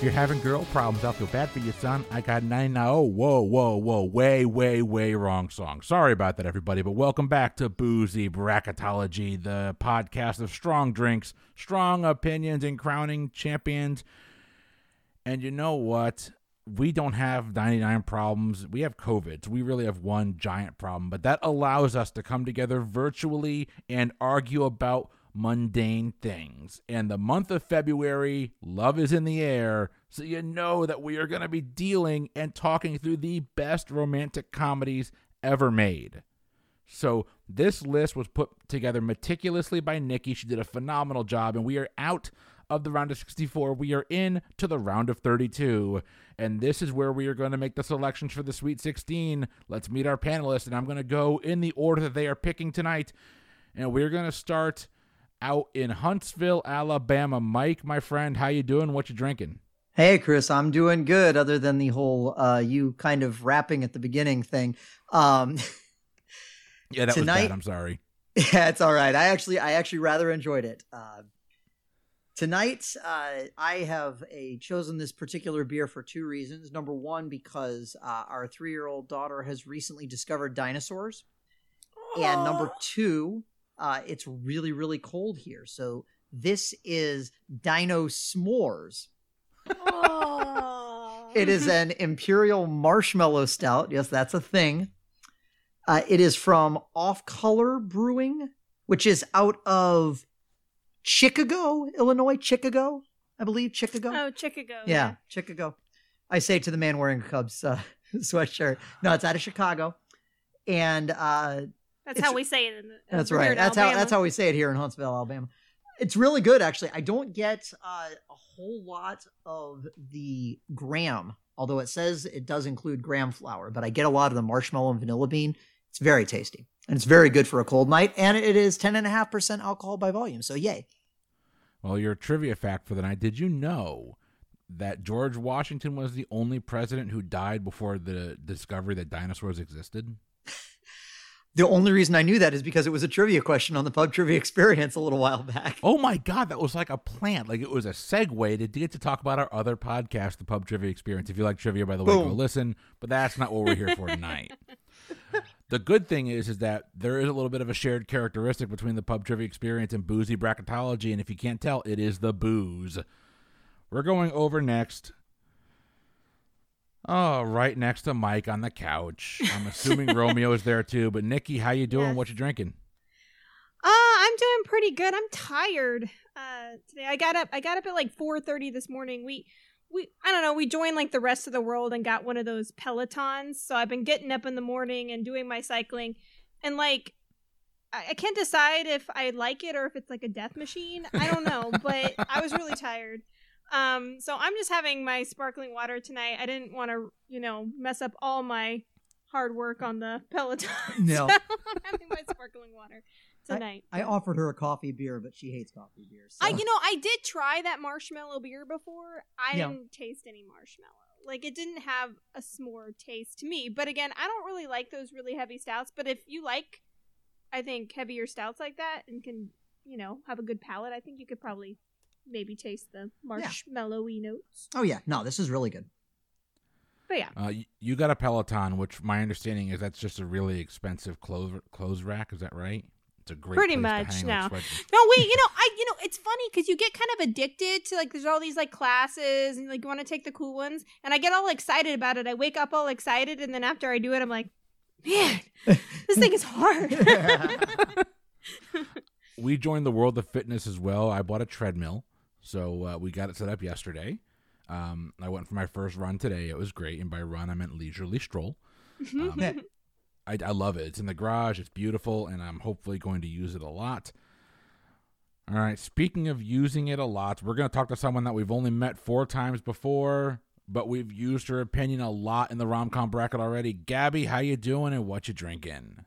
If you're having girl problems, I'll feel bad for you, son. I got 99. Oh, whoa, whoa, whoa. Way, way, way wrong song. Sorry about that, everybody, but welcome back to Boozy Bracketology, the podcast of strong drinks, strong opinions, and crowning champions. And you know what? We don't have 99 problems. We have COVID. We really have one giant problem, but that allows us to come together virtually and argue about mundane things. And the month of February, love is in the air, so you know that we are going to be dealing and talking through the best romantic comedies ever made. So this list was put together meticulously by Nikki. She did a phenomenal job, and we are out of the round of 64. We are in to the round of 32. And this is where we are going to make the selections for the Sweet 16. Let's meet our panelists, and I'm going to go in the order that they are picking tonight. And we're going to start out in Huntsville, Alabama. Mike, my friend, how you doing? What you drinking? Hey, Chris, I'm doing good. Other than the whole uh, you kind of rapping at the beginning thing. Um, yeah, that tonight, was bad. I'm sorry. Yeah, it's all right. I actually, I actually rather enjoyed it. Uh, tonight, uh, I have a chosen this particular beer for two reasons. Number one, because uh, our three year old daughter has recently discovered dinosaurs, Aww. and number two, uh, it's really, really cold here. So this is Dino S'mores. it is an Imperial Marshmallow Stout. Yes, that's a thing. Uh, it is from Off Color Brewing, which is out of Chicago, Illinois. Chicago, I believe. Chicago. Oh, Chicago. Yeah, yeah. Chicago. I say to the man wearing a Cubs uh, sweatshirt. No, it's out of Chicago. And uh, that's it's, how we say it. In, that's right. That's Alabama. how that's how we say it here in Huntsville, Alabama. It's really good, actually. I don't get uh, a whole lot of the graham, although it says it does include graham flour, but I get a lot of the marshmallow and vanilla bean. It's very tasty, and it's very good for a cold night. And it is ten and a half percent alcohol by volume, so yay. Well, your trivia fact for the night: Did you know that George Washington was the only president who died before the discovery that dinosaurs existed? The only reason I knew that is because it was a trivia question on the pub trivia experience a little while back. Oh my god, that was like a plant. Like it was a segue to get to talk about our other podcast, the pub trivia experience. If you like trivia, by the way, Boom. go listen. But that's not what we're here for tonight. the good thing is, is that there is a little bit of a shared characteristic between the pub trivia experience and boozy bracketology, and if you can't tell, it is the booze. We're going over next Oh, right next to Mike on the couch. I'm assuming Romeo is there too. But Nikki, how you doing? Yes. What you drinking? Uh, I'm doing pretty good. I'm tired. Uh, today I got up. I got up at like 4:30 this morning. We, we, I don't know. We joined like the rest of the world and got one of those Pelotons. So I've been getting up in the morning and doing my cycling, and like I, I can't decide if I like it or if it's like a death machine. I don't know, but I was really tired. Um, so I'm just having my sparkling water tonight. I didn't want to, you know, mess up all my hard work on the Peloton. No, so I'm having my sparkling water tonight. I, I, offered her a coffee beer, but she hates coffee beer. So. I, you know, I did try that marshmallow beer before. I yeah. didn't taste any marshmallow. Like it didn't have a s'more taste to me. But again, I don't really like those really heavy stouts. But if you like, I think heavier stouts like that and can, you know, have a good palate, I think you could probably maybe taste the marshmallowy yeah. notes. Oh yeah, no, this is really good. But yeah, uh, you got a Peloton, which my understanding is that's just a really expensive clothes clothes rack. Is that right? It's a great pretty much no. no, wait, you know, I you know it's funny because you get kind of addicted to like there's all these like classes and like you want to take the cool ones, and I get all excited about it. I wake up all excited, and then after I do it, I'm like, man, this thing is hard. we joined the world of fitness as well. I bought a treadmill. So uh, we got it set up yesterday. Um, I went for my first run today. It was great, and by run I meant leisurely stroll. Um, I, I love it. It's in the garage. It's beautiful, and I'm hopefully going to use it a lot. All right. Speaking of using it a lot, we're going to talk to someone that we've only met four times before, but we've used her opinion a lot in the rom-com bracket already. Gabby, how you doing, and what you drinking?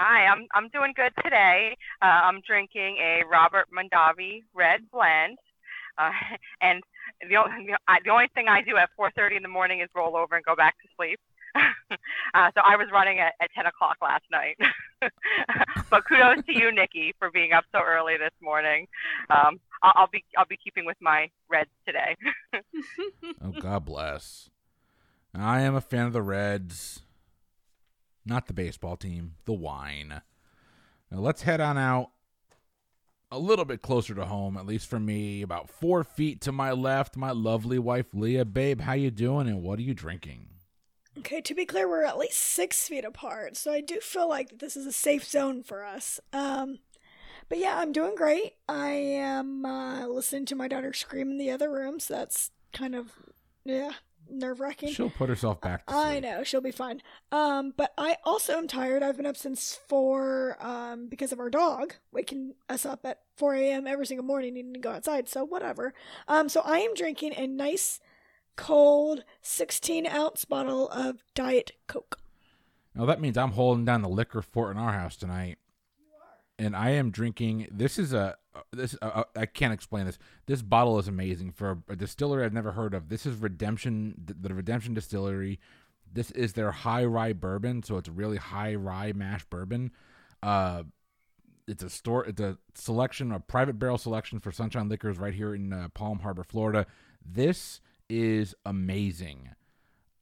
Hi, I'm I'm doing good today. Uh, I'm drinking a Robert Mondavi Red Blend, uh, and the only the only thing I do at 4:30 in the morning is roll over and go back to sleep. uh, so I was running at, at 10 o'clock last night. but kudos to you, Nikki, for being up so early this morning. Um, I'll, I'll be I'll be keeping with my Reds today. oh, God bless. I am a fan of the Reds, not the baseball team, the wine. Now let's head on out a little bit closer to home, at least for me, about four feet to my left. My lovely wife Leah, babe, how you doing, and what are you drinking? Okay, to be clear, we're at least six feet apart, so I do feel like this is a safe zone for us. Um, but yeah, I'm doing great. I am uh, listening to my daughter scream in the other room, so that's kind of yeah nerve wracking. She'll put herself back. I know she'll be fine. Um, but I also am tired. I've been up since four um because of our dog waking us up at four a.m. every single morning, needing to go outside. So whatever. Um, so I am drinking a nice cold 16 ounce bottle of Diet Coke. Now that means I'm holding down the liquor fort in our house tonight. And I am drinking. This is a this uh, uh, I can't explain this. This bottle is amazing for a, distillery I've never heard of. This is Redemption, the Redemption Distillery. This is their high rye bourbon, so it's a really high rye mash bourbon. Uh, it's a store. It's a selection, a private barrel selection for Sunshine Liquors right here in uh, Palm Harbor, Florida. This is amazing.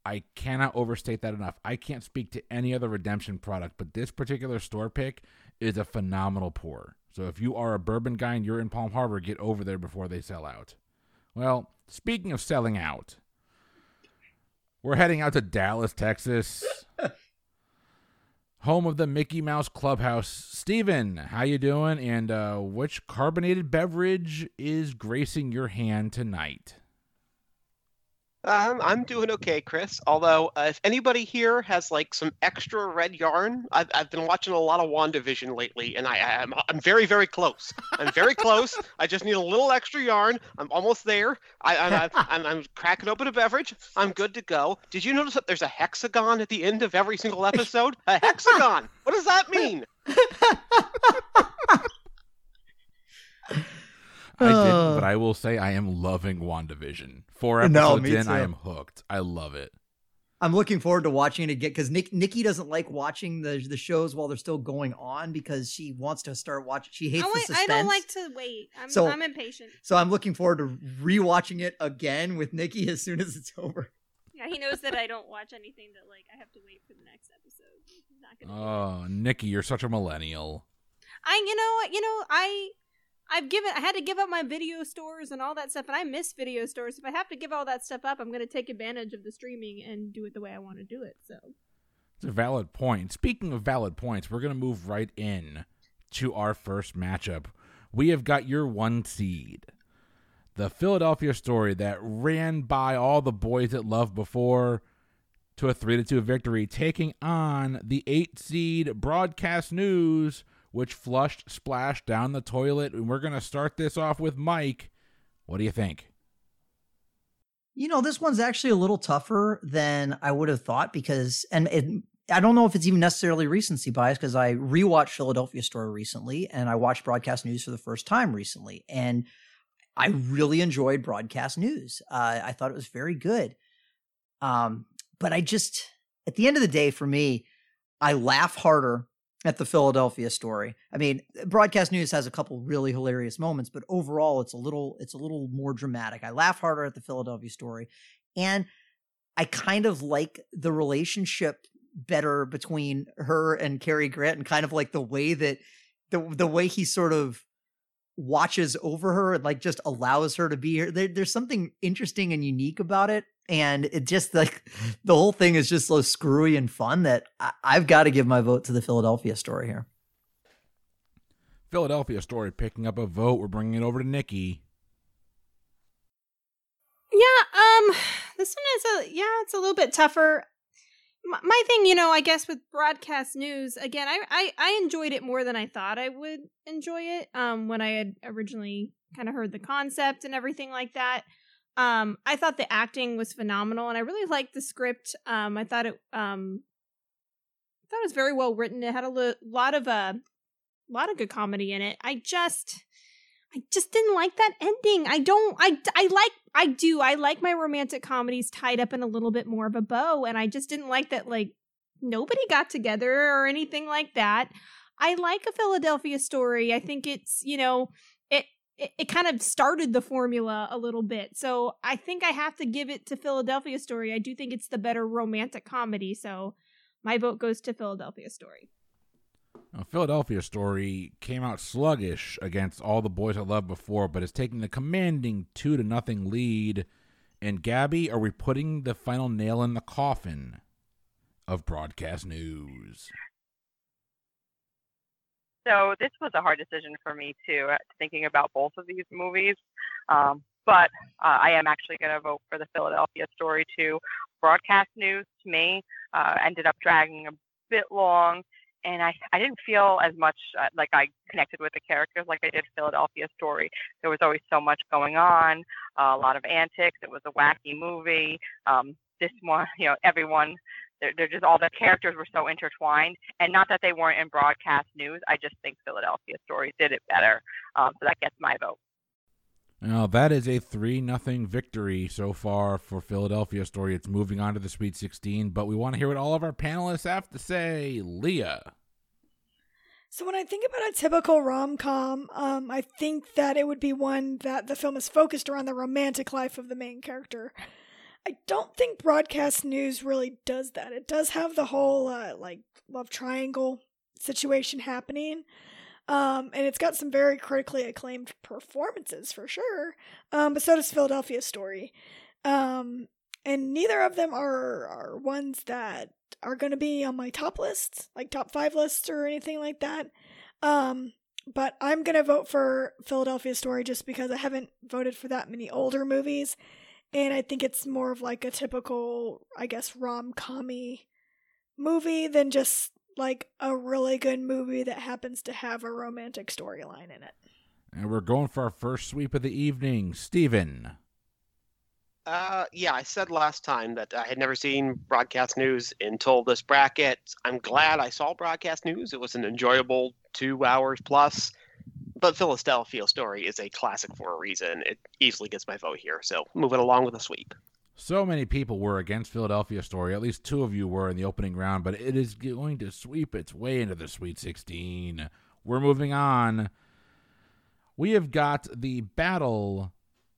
I cannot overstate that enough. I can't speak to any other redemption product, but this particular store pick is a phenomenal pour. So if you are a bourbon guy and you're in Palm Harbor, get over there before they sell out. Well, speaking of selling out, we're heading out to Dallas, Texas. home of the Mickey Mouse Clubhouse. Steven, how you doing? And uh, which carbonated beverage is gracing your hand tonight? Um, I'm doing okay, Chris. Although, uh, if anybody here has like some extra red yarn, I've, I've been watching a lot of WandaVision lately, and I, I'm I'm very very close. I'm very close. I just need a little extra yarn. I'm almost there. I, I, I'm, I'm cracking open a beverage. I'm good to go. Did you notice that there's a hexagon at the end of every single episode? A hexagon. What does that mean? I didn't, but I will say I am loving WandaVision. Four episodes no, in, too. I am hooked. I love it. I'm looking forward to watching it again because Nick Nikki doesn't like watching the the shows while they're still going on because she wants to start watching. She hates I, the suspense. I don't like to wait. I'm, so, I'm impatient. So I'm looking forward to rewatching it again with Nikki as soon as it's over. Yeah, he knows that I don't watch anything that like I have to wait for the next episode. oh, Nikki, you're such a millennial. I, you know, you know, I I've given I had to give up my video stores and all that stuff and I miss video stores. If I have to give all that stuff up, I'm going to take advantage of the streaming and do it the way I want to do it. So It's a valid point. Speaking of valid points, we're going to move right in to our first matchup. We have got your one seed. The Philadelphia story that ran by all the boys that loved before to a 3 to 2 victory taking on the 8 seed broadcast news which flushed splash down the toilet. And we're going to start this off with Mike. What do you think? You know, this one's actually a little tougher than I would have thought because, and it, I don't know if it's even necessarily recency bias because I rewatched Philadelphia Story recently and I watched broadcast news for the first time recently. And I really enjoyed broadcast news. Uh, I thought it was very good. Um, but I just, at the end of the day, for me, I laugh harder at the Philadelphia story. I mean, broadcast news has a couple really hilarious moments, but overall it's a little it's a little more dramatic. I laugh harder at the Philadelphia story and I kind of like the relationship better between her and Cary Grant and kind of like the way that the the way he sort of watches over her and like just allows her to be here. There, there's something interesting and unique about it and it just like the whole thing is just so screwy and fun that I, I've got to give my vote to the Philadelphia story here. Philadelphia story picking up a vote. We're bringing it over to Nikki. Yeah, um, this one is a yeah, it's a little bit tougher. My, thing, you know, I guess with broadcast news, again, I, I I enjoyed it more than I thought I would enjoy it. Um, when I had originally kind of heard the concept and everything like that. Um, I thought the acting was phenomenal, and I really liked the script. Um, I thought it, um, I thought it was very well written. It had a lo- lot of a uh, lot of good comedy in it. I just, I just didn't like that ending. I don't I I like I do. I like my romantic comedies tied up in a little bit more of a bow and I just didn't like that like nobody got together or anything like that. I like a Philadelphia story. I think it's, you know, it it, it kind of started the formula a little bit. So I think I have to give it to Philadelphia Story. I do think it's the better romantic comedy. So my vote goes to Philadelphia Story. Now, Philadelphia Story came out sluggish against all the boys I loved before, but is taking the commanding two to nothing lead. And Gabby, are we putting the final nail in the coffin of broadcast news? So this was a hard decision for me too, uh, thinking about both of these movies. Um, but uh, I am actually going to vote for the Philadelphia story too. Broadcast news to me uh, ended up dragging a bit long, and I, I didn't feel as much uh, like I connected with the characters like I did Philadelphia story. There was always so much going on, uh, a lot of antics. It was a wacky movie. Um, this one, you know, everyone they're, they're just all the characters were so intertwined, and not that they weren't in broadcast news. I just think Philadelphia Story did it better, um, so that gets my vote. Now that is a three nothing victory so far for Philadelphia Story. It's moving on to the Sweet 16, but we want to hear what all of our panelists have to say. Leah. So when I think about a typical rom com, um, I think that it would be one that the film is focused around the romantic life of the main character. I don't think broadcast news really does that. It does have the whole uh, like love triangle situation happening. Um, and it's got some very critically acclaimed performances for sure. Um, but so does Philadelphia Story. Um, and neither of them are are ones that are going to be on my top lists, like top five lists or anything like that. Um, but I'm going to vote for Philadelphia Story just because I haven't voted for that many older movies and I think it's more of like a typical, I guess, rom commy movie than just like a really good movie that happens to have a romantic storyline in it. And we're going for our first sweep of the evening. Steven. Uh, yeah, I said last time that I had never seen broadcast news until this bracket. I'm glad I saw broadcast news. It was an enjoyable two hours plus but Philadelphia Story is a classic for a reason. It easily gets my vote here. So moving along with a sweep. So many people were against Philadelphia Story. At least two of you were in the opening round, but it is going to sweep its way into the Sweet 16. We're moving on. We have got the battle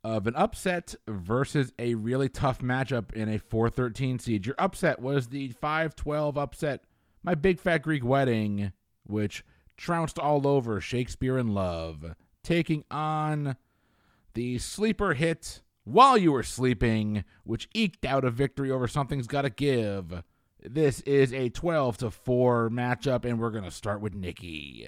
of an upset versus a really tough matchup in a 413 seed. Your upset was the 512 upset, My Big Fat Greek Wedding, which trounced all over Shakespeare in Love, taking on the sleeper hit While You Were Sleeping, which eked out a victory over Something's Gotta Give. This is a 12 to 4 matchup, and we're going to start with Nikki.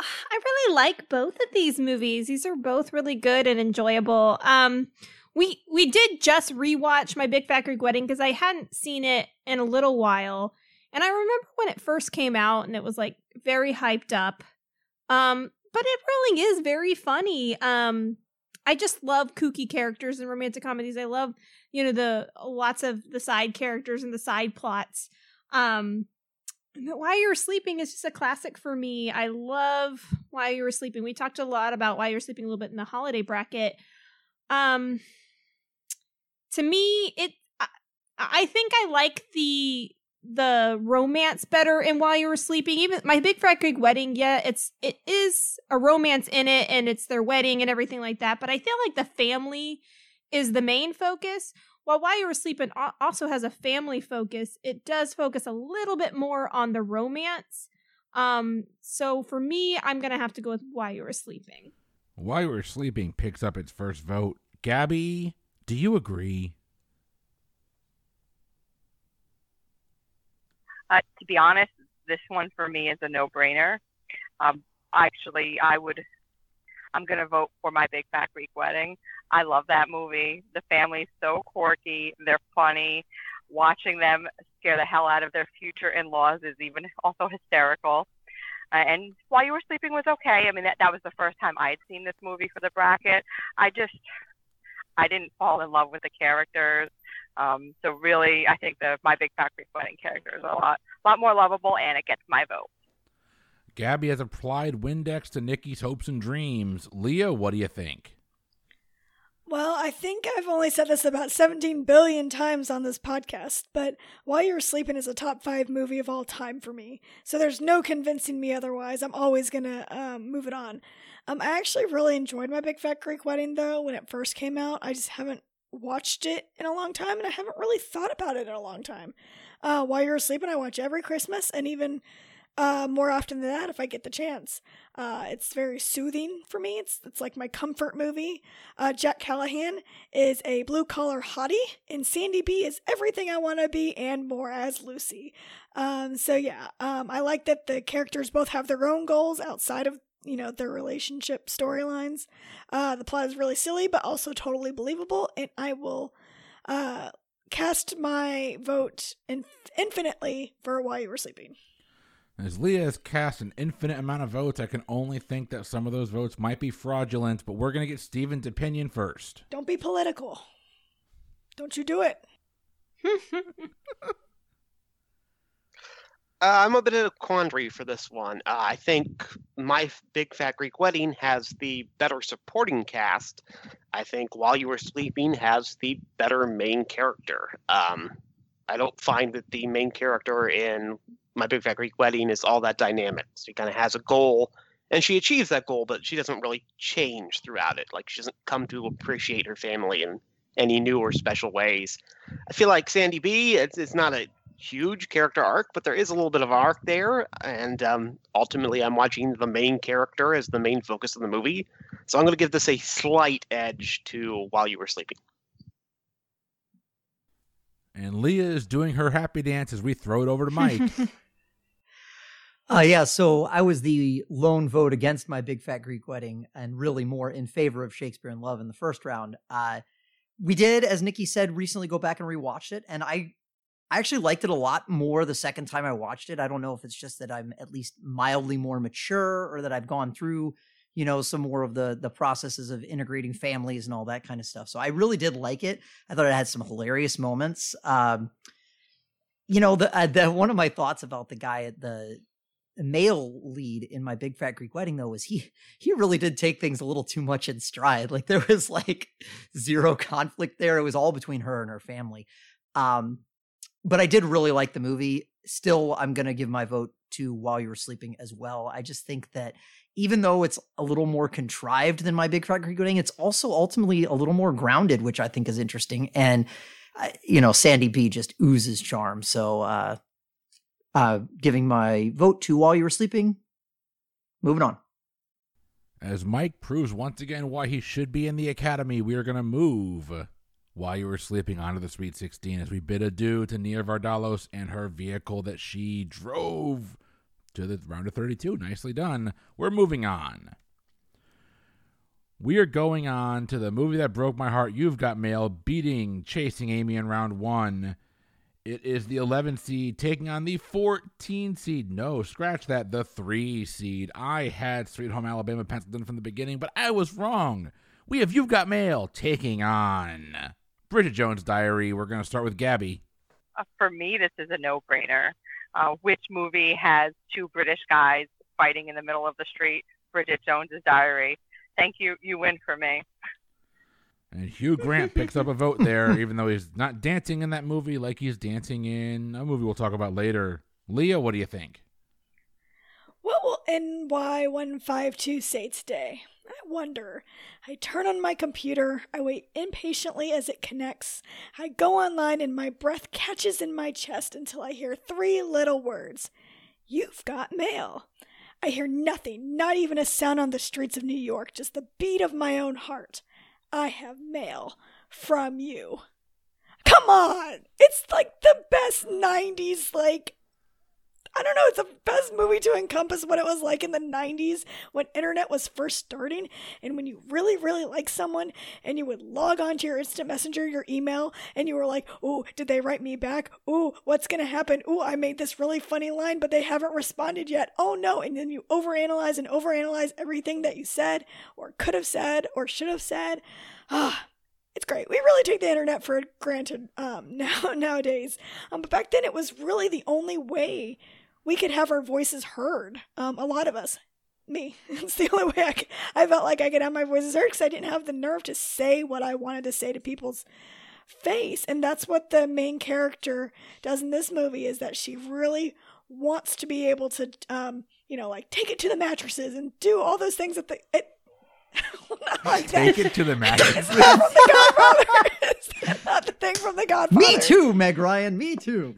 I really like both of these movies. These are both really good and enjoyable. Um, we we did just rewatch My Big Fat Greek Wedding because I hadn't seen it in a little while, and I remember when it first came out and it was like very hyped up. Um, but it really is very funny. Um, I just love kooky characters in romantic comedies. I love, you know, the lots of the side characters and the side plots. Um, While You Were Sleeping is just a classic for me. I love Why You Were Sleeping. We talked a lot about Why You Were Sleeping a little bit in the holiday bracket. Um, to me, it I, I think I like the the romance better in while you were sleeping. Even my big fat greek wedding yeah it's it is a romance in it and it's their wedding and everything like that but i feel like the family is the main focus. While while you were sleeping also has a family focus. It does focus a little bit more on the romance. Um so for me i'm gonna have to go with while you were sleeping. While you were sleeping picks up its first vote. Gabby do you agree Uh, to be honest, this one for me is a no-brainer. Um, actually, I would. I'm gonna vote for my Big Fat Greek Wedding. I love that movie. The family's so quirky. They're funny. Watching them scare the hell out of their future in-laws is even also hysterical. Uh, and while you were sleeping was okay. I mean, that that was the first time I'd seen this movie for the bracket. I just, I didn't fall in love with the characters. Um, so really, I think the my big fat Greek wedding character is a lot, lot more lovable, and it gets my vote. Gabby has applied Windex to Nikki's hopes and dreams. Leah, what do you think? Well, I think I've only said this about 17 billion times on this podcast, but While You're Sleeping is a top five movie of all time for me. So there's no convincing me otherwise. I'm always going to um, move it on. Um, I actually really enjoyed My Big Fat Greek Wedding, though, when it first came out. I just haven't watched it in a long time, and I haven't really thought about it in a long time. Uh, While You Were Sleeping, I watch every Christmas, and even uh, more often than that if I get the chance. Uh, it's very soothing for me. It's it's like my comfort movie. Uh, Jack Callaghan is a blue collar hottie, and Sandy B is everything I want to be and more as Lucy. Um, so yeah, um, I like that the characters both have their own goals outside of you know their relationship storylines. Uh, the plot is really silly, but also totally believable, and I will uh, cast my vote in- infinitely for While You Were Sleeping. As Leah has cast an infinite amount of votes, I can only think that some of those votes might be fraudulent, but we're going to get Steven's opinion first. Don't be political. Don't you do it. Uh, I'm a bit of a quandary for this one. Uh, I think My Big Fat Greek Wedding has the better supporting cast. I think While You Were Sleeping has the better main character. Um, I don't find that the main character in My Big Fat Greek Wedding is all that dynamic. She kind of has a goal, and she achieves that goal, but she doesn't really change throughout it. Like she doesn't come to appreciate her family in any new or special ways. I feel like Sandy B. It's, it's not a huge character arc, but there is a little bit of arc there. And um, ultimately, I'm watching the main character as the main focus of the movie. So I'm going to give this a slight edge to While You Were Sleeping. And Leah is doing her happy dance as we throw it over to Mike. Uh, yeah, so I was the lone vote against my big fat Greek wedding and really more in favor of Shakespeare in Love in the first round. Uh, we did, as Nikki said, recently go back and rewatch it, and I I actually liked it a lot more the second time I watched it. I don't know if it's just that I'm at least mildly more mature or that I've gone through, you know, some more of the the processes of integrating families and all that kind of stuff. So I really did like it. I thought it had some hilarious moments. Um, you know, the, uh, the one of my thoughts about the guy at the male lead in my big fat greek wedding though was he he really did take things a little too much in stride like there was like zero conflict there it was all between her and her family um but I did really like the movie. Still, I'm going to give my vote to While You Were Sleeping as well. I just think that even though it's a little more contrived than my Big Fat Greek Wedding, it's also ultimately a little more grounded, which I think is interesting. And uh, you know, Sandy B just oozes charm. So, uh, uh, giving my vote to While You Were Sleeping. Moving on. As Mike proves once again why he should be in the Academy, we are going to move while you were sleeping onto the Sweet 16 as we bid adieu to Nia Vardalos and her vehicle that she drove to the round of 32. Nicely done. We're moving on. We are going on to the movie that broke my heart. You've got mail beating Chasing Amy in round one. It is the 11 seed taking on the 14 seed. No, scratch that. The 3 seed. I had Sweet Home Alabama penciled in from the beginning, but I was wrong. We have You've Got Mail taking on Bridget Jones' Diary. We're going to start with Gabby. Uh, for me, this is a no-brainer. Uh, which movie has two British guys fighting in the middle of the street? Bridget Jones' Diary. Thank you. You win for me. And Hugh Grant picks up a vote there, even though he's not dancing in that movie like he's dancing in a movie we'll talk about later. Leah, what do you think? What will NY152 say today? I wonder. I turn on my computer. I wait impatiently as it connects. I go online and my breath catches in my chest until I hear three little words You've got mail. I hear nothing, not even a sound on the streets of New York, just the beat of my own heart. I have mail from you. Come on! It's like the best 90s, like, I don't know, it's the best movie to encompass what it was like in the 90s when internet was first starting and when you really, really like someone and you would log on to your instant messenger, your email, and you were like, ooh, did they write me back? Ooh, what's gonna happen? Ooh, I made this really funny line, but they haven't responded yet. Oh no, and then you overanalyze and overanalyze everything that you said or could have said or should have said. Ah, it's great. We really take the internet for granted um, now nowadays. Um, but back then, it was really the only way we could have our voices heard. Um, a lot of us. Me. It's the only way I, could, I felt like I could have my voices heard because I didn't have the nerve to say what I wanted to say to people's face. And that's what the main character does in this movie is that she really wants to be able to, um, you know, like take it to the mattresses and do all those things that the. It, not like Take that. it to the mattresses. It's not from the Godfather. It's not the thing from the Godfather. Me too, Meg Ryan. Me too.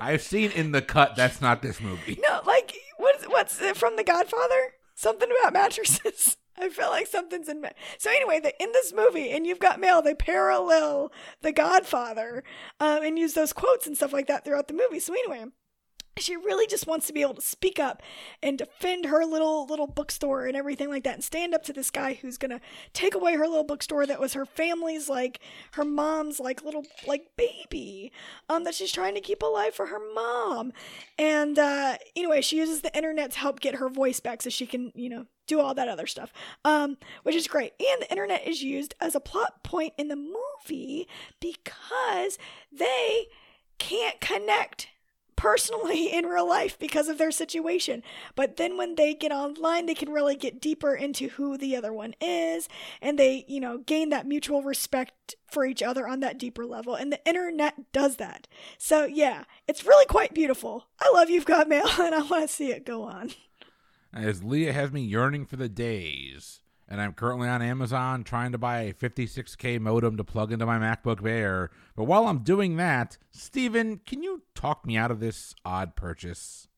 I've seen in the cut. That's not this movie. No, like what's what's it from the Godfather? Something about mattresses. I feel like something's in. Ma- so anyway, the, in this movie, and you've got mail, they parallel the Godfather, um, and use those quotes and stuff like that throughout the movie. So anyway, she really just wants to be able to speak up and defend her little little bookstore and everything like that and stand up to this guy who's gonna take away her little bookstore that was her family's like her mom's like little like baby um that she's trying to keep alive for her mom. And uh anyway she uses the internet to help get her voice back so she can you know do all that other stuff um which is great. And the internet is used as a plot point in the movie because they can't connect personally in real life because of their situation. But then when they get online, they can really get deeper into who the other one is and they, you know, gain that mutual respect for each other on that deeper level. And the internet does that. So, yeah, it's really quite beautiful. I love You've Got Mail and I want to see it go on. As Leah has me yearning for the days, and I'm currently on Amazon trying to buy a 56k modem to plug into my MacBook Air. But while I'm doing that, Steven, can you talk me out of this odd purchase?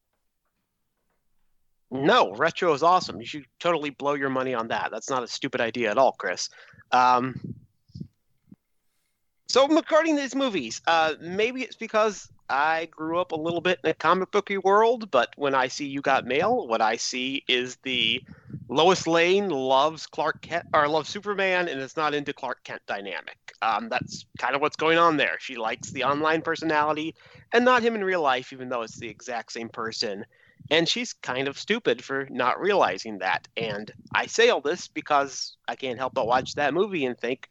No, retro is awesome. You should totally blow your money on that. That's not a stupid idea at all, Chris. Um, so regarding these movies, uh, maybe it's because I grew up a little bit in a comic booky world, but when I see You Got Mail, what I see is the Lois Lane loves Clark Kent or loves Superman and is not into Clark Kent dynamic. Um, that's kind of what's going on there. She likes the online personality and not him in real life, even though it's the exact same person. And she's kind of stupid for not realizing that. And I say all this because I can't help but watch that movie and think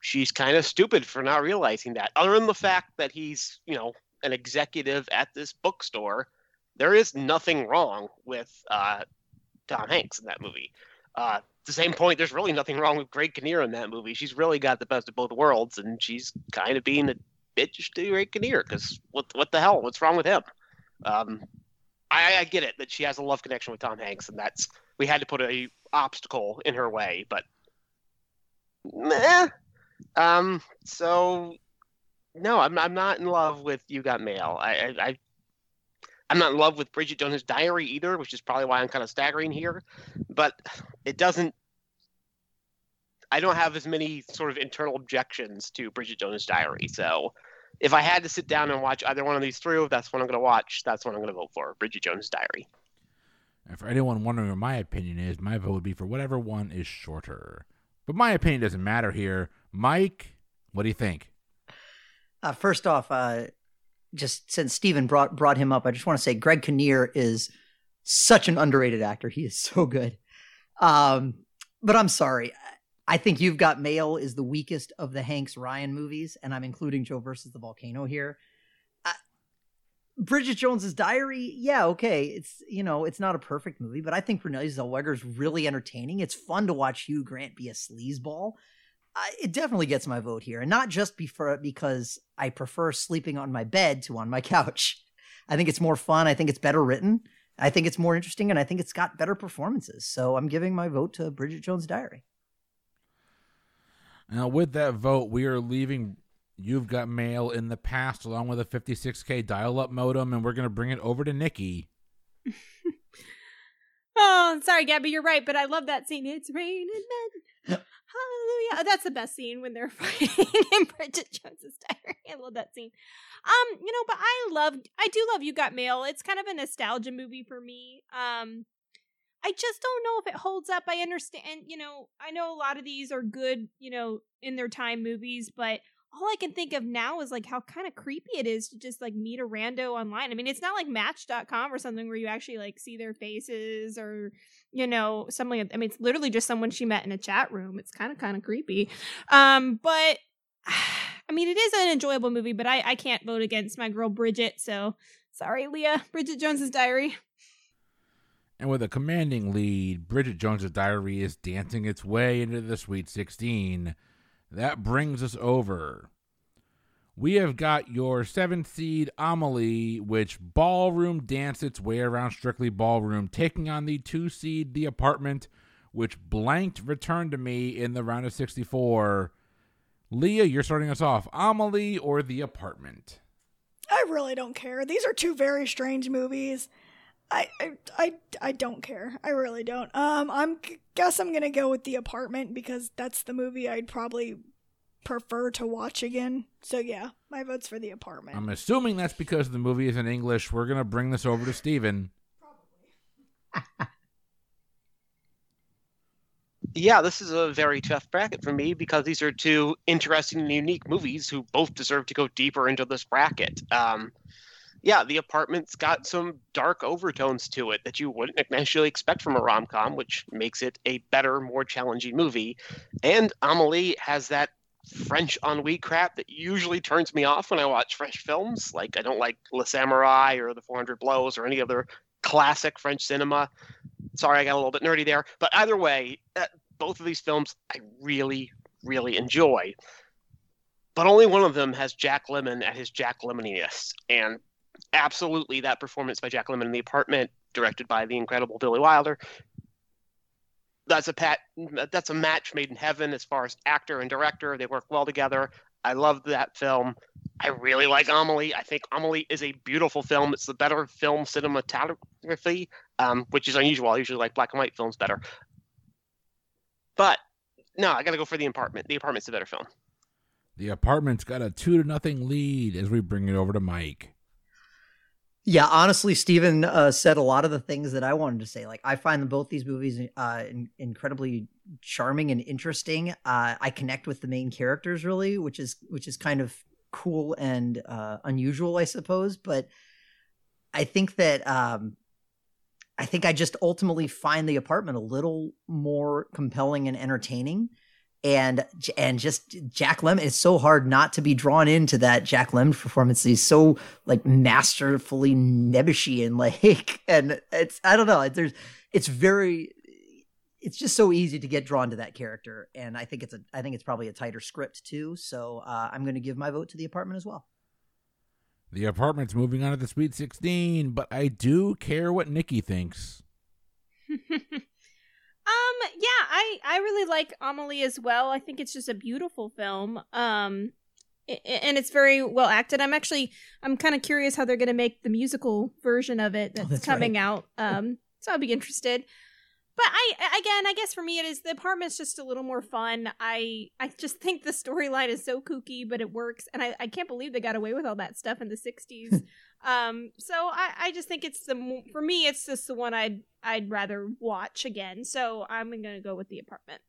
she's kind of stupid for not realizing that. Other than the fact that he's, you know, an executive at this bookstore, there is nothing wrong with uh, Tom Hanks in that movie. Uh, the same point, there's really nothing wrong with Greg Kinnear in that movie. She's really got the best of both worlds, and she's kind of being a bitch to Greg Kinnear because what what the hell? What's wrong with him? Um, I, I get it that she has a love connection with Tom Hanks, and that's we had to put a obstacle in her way, but meh. Um, so no, I'm I'm not in love with You Got Mail. I, I, I I'm not in love with Bridget Jones' Diary either, which is probably why I'm kind of staggering here. But it doesn't. I don't have as many sort of internal objections to Bridget Jones' Diary. So if I had to sit down and watch either one of these through, that's what I'm going to watch. That's what I'm going to vote for Bridget Jones' Diary. And for anyone wondering what my opinion is, my vote would be for whatever one is shorter. But my opinion doesn't matter here. Mike, what do you think? Uh, first off, uh, just since Steven brought brought him up, I just want to say Greg Kinnear is such an underrated actor. He is so good. Um, but I'm sorry. I think You've Got Mail is the weakest of the Hanks Ryan movies, and I'm including Joe versus the Volcano here. Uh, Bridget Jones's Diary, yeah, okay. It's you know, it's not a perfect movie, but I think Renee Zellweger is really entertaining. It's fun to watch Hugh Grant be a sleazeball. Uh, it definitely gets my vote here, and not just before, because I prefer sleeping on my bed to on my couch. I think it's more fun. I think it's better written. I think it's more interesting, and I think it's got better performances. So I'm giving my vote to Bridget Jones' Diary. Now, with that vote, we are leaving You've Got Mail in the past along with a 56K dial up modem, and we're going to bring it over to Nikki. Oh, sorry, Gabby, you're right, but I love that scene. It's raining men. Hallelujah. Oh, that's the best scene when they're fighting in Bridget Jones's Diary. I love that scene. Um, you know, but I love I do love You Got Mail. It's kind of a nostalgia movie for me. Um I just don't know if it holds up. I understand, you know, I know a lot of these are good, you know, in their time movies, but all I can think of now is like how kind of creepy it is to just like meet a rando online. I mean, it's not like match.com or something where you actually like see their faces or, you know, something. I mean, it's literally just someone she met in a chat room. It's kind of, kind of creepy. Um, but I mean, it is an enjoyable movie, but I, I can't vote against my girl Bridget. So Sorry, Leah. Bridget Jones's Diary. And with a commanding lead, Bridget Jones's Diary is dancing its way into the Sweet 16. That brings us over. We have got your seventh seed Amelie, which ballroom danced its way around Strictly Ballroom, taking on the two seed The Apartment, which blanked Return to Me in the round of 64. Leah, you're starting us off. Amelie or The Apartment? I really don't care. These are two very strange movies. I, I, I, I don't care. I really don't. Um, I'm guess I'm gonna go with the apartment because that's the movie I'd probably prefer to watch again. So yeah, my vote's for the apartment. I'm assuming that's because the movie is in English. We're gonna bring this over to Steven. yeah, this is a very tough bracket for me because these are two interesting and unique movies who both deserve to go deeper into this bracket. Um, yeah, the apartment's got some dark overtones to it that you wouldn't necessarily expect from a rom com, which makes it a better, more challenging movie. And Amelie has that French ennui crap that usually turns me off when I watch French films. Like, I don't like Le Samouraï or The 400 Blows or any other classic French cinema. Sorry, I got a little bit nerdy there. But either way, uh, both of these films I really, really enjoy. But only one of them has Jack Lemmon at his Jack Lemmoniness. And absolutely that performance by Jack Lemmon in the apartment, directed by the incredible Billy Wilder. That's a pat. That's a match made in heaven as far as actor and director. They work well together. I love that film. I really like Amelie. I think Amelie is a beautiful film. It's the better film cinematography, um, which is unusual. I usually like black and white films better. But no, I got to go for the apartment. The apartment's a better film. The apartment's got a two to nothing lead as we bring it over to Mike. Yeah, honestly, Steven uh, said a lot of the things that I wanted to say. Like, I find both these movies uh, in- incredibly charming and interesting. Uh, I connect with the main characters really, which is which is kind of cool and uh, unusual, I suppose. But I think that um, I think I just ultimately find the apartment a little more compelling and entertaining and and just Jack Lemmon. It's so hard not to be drawn into that Jack Lemmon performance. He's so like masterfully nebbishy and like, and it's I don't know. There's it's very it's just so easy to get drawn to that character, and I think it's a I think it's probably a tighter script too. So uh, I'm going to give my vote to the apartment as well. The apartment's moving on to the Sweet 16, but I do care what Nikki thinks. Yeah, I I really like Amelie as well. I think it's just a beautiful film. Um, and it's very well acted. I'm actually I'm kind of curious how they're going to make the musical version of it that's, oh, that's coming right. out. Um, so I'll be interested. But I again, I guess for me it is the apartment's just a little more fun. I I just think the storyline is so kooky, but it works, and I, I can't believe they got away with all that stuff in the '60s. Um, so I, I just think it's the for me it's just the one I'd I'd rather watch again. So I'm gonna go with the apartment.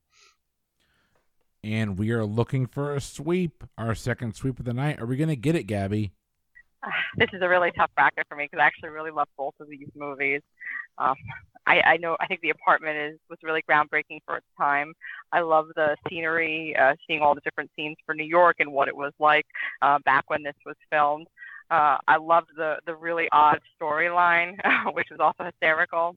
And we are looking for a sweep, our second sweep of the night. Are we gonna get it, Gabby? This is a really tough bracket for me because I actually really love both of these movies. Um, I, I know I think the apartment is was really groundbreaking for its time. I love the scenery, uh, seeing all the different scenes for New York and what it was like uh, back when this was filmed. Uh, I loved the the really odd storyline, which was also hysterical.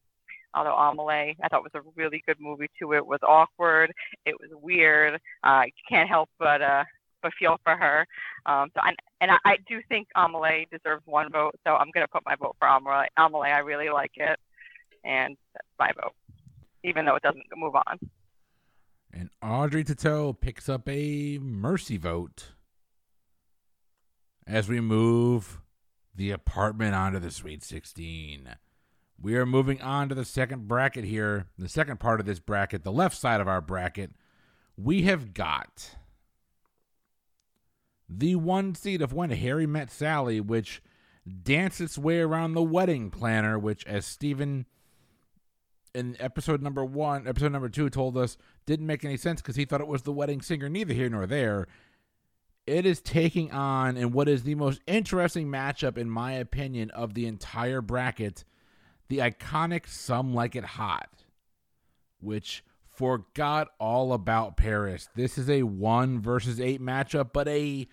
Although Amelie, I thought was a really good movie too. It was awkward, it was weird. I uh, can't help but uh, but feel for her. Um, so I, and I, I do think Amelie deserves one vote. So I'm gonna put my vote for Amelie. Amelie, I really like it, and that's my vote, even though it doesn't move on. And Audrey Tautou picks up a mercy vote as we move the apartment onto the Sweet 16. We are moving on to the second bracket here, the second part of this bracket, the left side of our bracket. We have got the one seat of When Harry Met Sally, which danced its way around the wedding planner, which, as Steven in episode number one, episode number two told us, didn't make any sense because he thought it was the wedding singer, neither here nor there it is taking on in what is the most interesting matchup, in my opinion, of the entire bracket the iconic Some Like It Hot, which forgot all about Paris. This is a one versus eight matchup, but a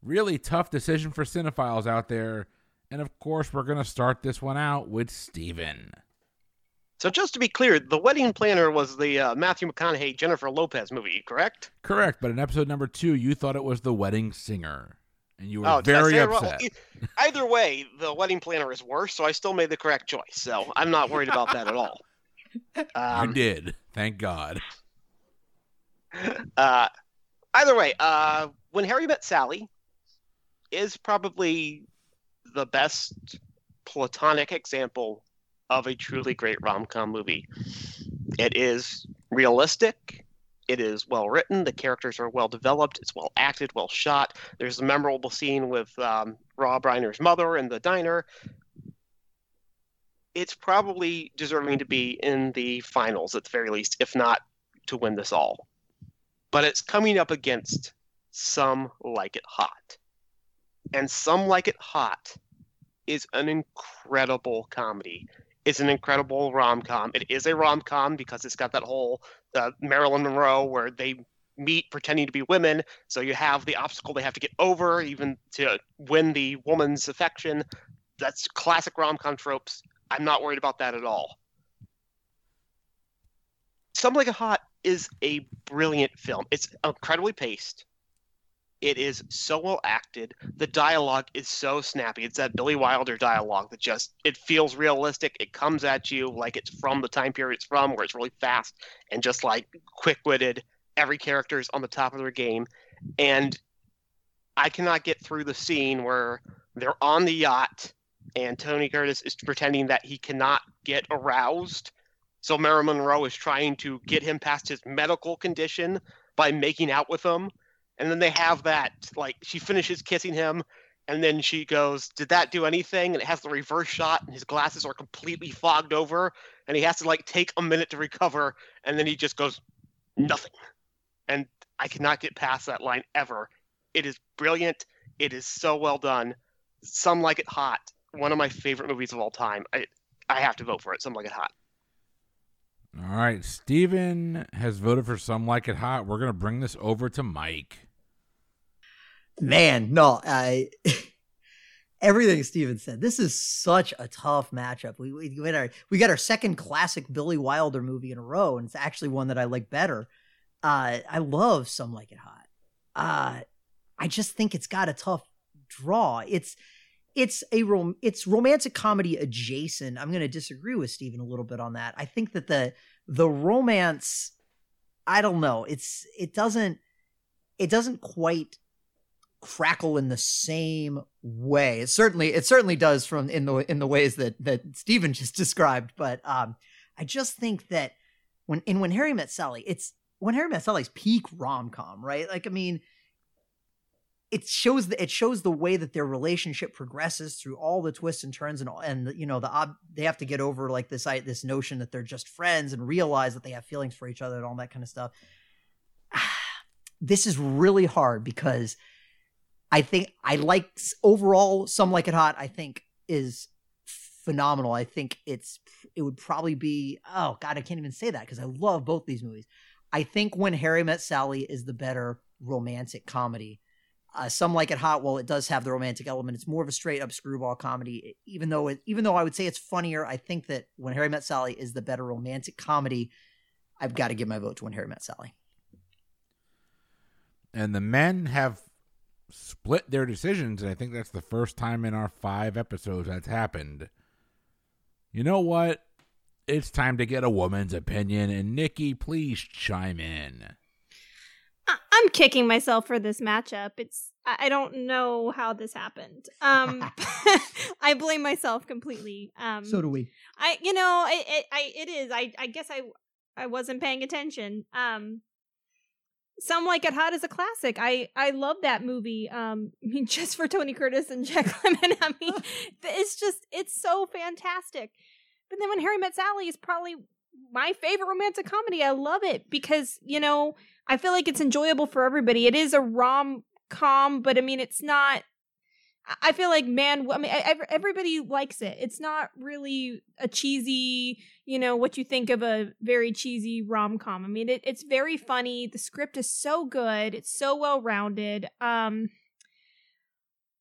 really tough decision for cinephiles out there And of course, we're going to start this one out with Steven. So just to be clear, The Wedding Planner was the uh, Matthew McConaughey Jennifer Lopez movie, correct? Correct, but in episode number two, you thought it was The Wedding Singer. And you were Oh, very upset. Either way, The Wedding Planner is worse, so I still made the correct choice. So I'm not worried about that at all. you Um, did. Thank God. uh, either way, uh, When Harry Met Sally is probably the best platonic example of a truly great rom com movie. It is realistic. It is well written. The characters are well developed. It's well acted, well shot. There's a memorable scene with um, Rob Reiner's mother in the diner. It's probably deserving to be in the finals at the very least, if not to win this all. But it's coming up against Some Like It Hot. And Some Like It Hot is an incredible comedy. It's an incredible rom com. It is a rom com because it's got that whole uh, Marilyn Monroe where they meet pretending to be women. So you have the obstacle they have to get over, even to win the woman's affection. That's classic rom com tropes. I'm not worried about that at all. Some Like It Hot is a brilliant film. It's incredibly paced. It is so well acted. The dialogue is so snappy. It's that Billy Wilder dialogue that just it feels realistic. It comes at you like it's from the time period it's from, where it's really fast and just like quick-witted. Every character is on the top of their game, and I cannot get through the scene where they're on the yacht and Tony Curtis is pretending that he cannot get aroused. So Marilyn Monroe is trying to get him past his medical condition by making out with him. And then they have that, like, she finishes kissing him, and then she goes, Did that do anything? And it has the reverse shot, and his glasses are completely fogged over, and he has to, like, take a minute to recover, and then he just goes, Nothing. And I cannot get past that line ever. It is brilliant. It is so well done. Some Like It Hot, one of my favorite movies of all time. I, I have to vote for it. Some Like It Hot. All right. Steven has voted for Some Like It Hot. We're to bring this over to Mike. Man, no, I everything Steven said. This is such a tough matchup. We we got our we got our second classic Billy Wilder movie in a row, and it's actually one that I like better. Uh, I love Some Like It Hot. Uh, I just think it's got a tough draw. It's it's a rom- it's romantic comedy adjacent. I'm going to disagree with Steven a little bit on that. I think that the the romance I don't know. It's it doesn't it doesn't quite crackle in the same way. It certainly it certainly does from in the in the ways that that Steven just described, but um I just think that when in when Harry met Sally, it's when Harry met Sally's peak rom-com, right? Like I mean it shows the, it shows the way that their relationship progresses through all the twists and turns and all, and you know the ob, they have to get over like this this notion that they're just friends and realize that they have feelings for each other and all that kind of stuff. this is really hard because I think I like overall some like it hot. I think is phenomenal. I think it's it would probably be oh god I can't even say that because I love both these movies. I think when Harry Met Sally is the better romantic comedy. Uh, some like it hot. Well, it does have the romantic element. It's more of a straight up screwball comedy. Even though it, even though I would say it's funnier, I think that when Harry Met Sally is the better romantic comedy. I've got to give my vote to When Harry Met Sally. And the men have split their decisions, and I think that's the first time in our five episodes that's happened. You know what? It's time to get a woman's opinion, and Nikki, please chime in. I- I'm kicking myself for this matchup. It's I I don't know how this happened. Um, I blame myself completely. Um, So do we. I you know it, it I it is I I guess I I wasn't paying attention. Um Some Like It Hot is a classic. I I love that movie. Um I mean just for Tony Curtis and Jack Lemmon. I mean it's just it's so fantastic. But then when Harry Met Sally is probably my favorite romantic comedy. I love it because, you know, I feel like it's enjoyable for everybody. It is a rom com, but I mean it's not I feel like man, I mean, everybody likes it. It's not really a cheesy, you know, what you think of a very cheesy rom com. I mean, it, it's very funny. The script is so good. It's so well rounded. Um,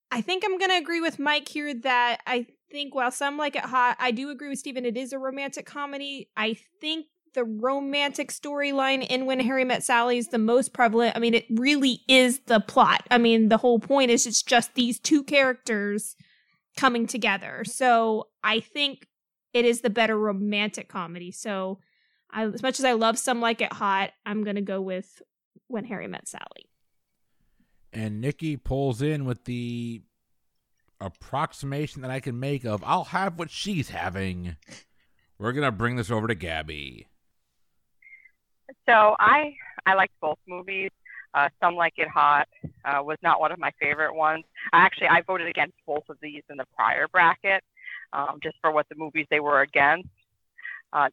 I think I'm to agree with Mike here that I think while some like it hot, I do agree with Steven. It is a romantic comedy. I think the romantic storyline in When Harry Met Sally is the most prevalent. I mean, it really is the plot. I mean, the whole point is it's just these two characters coming together. So I think it is the better romantic comedy. So I, as much as I love Some Like It Hot, I'm going to go with When Harry Met Sally. And Nikki pulls in with the approximation that I can make of I'll have what she's having. We're going to bring this over to Gabby. So I I liked both movies. Uh, Some Like It Hot uh, was not one of my favorite ones. Actually, I voted against both of these in the prior bracket, um, just for what the movies they were against. Uh,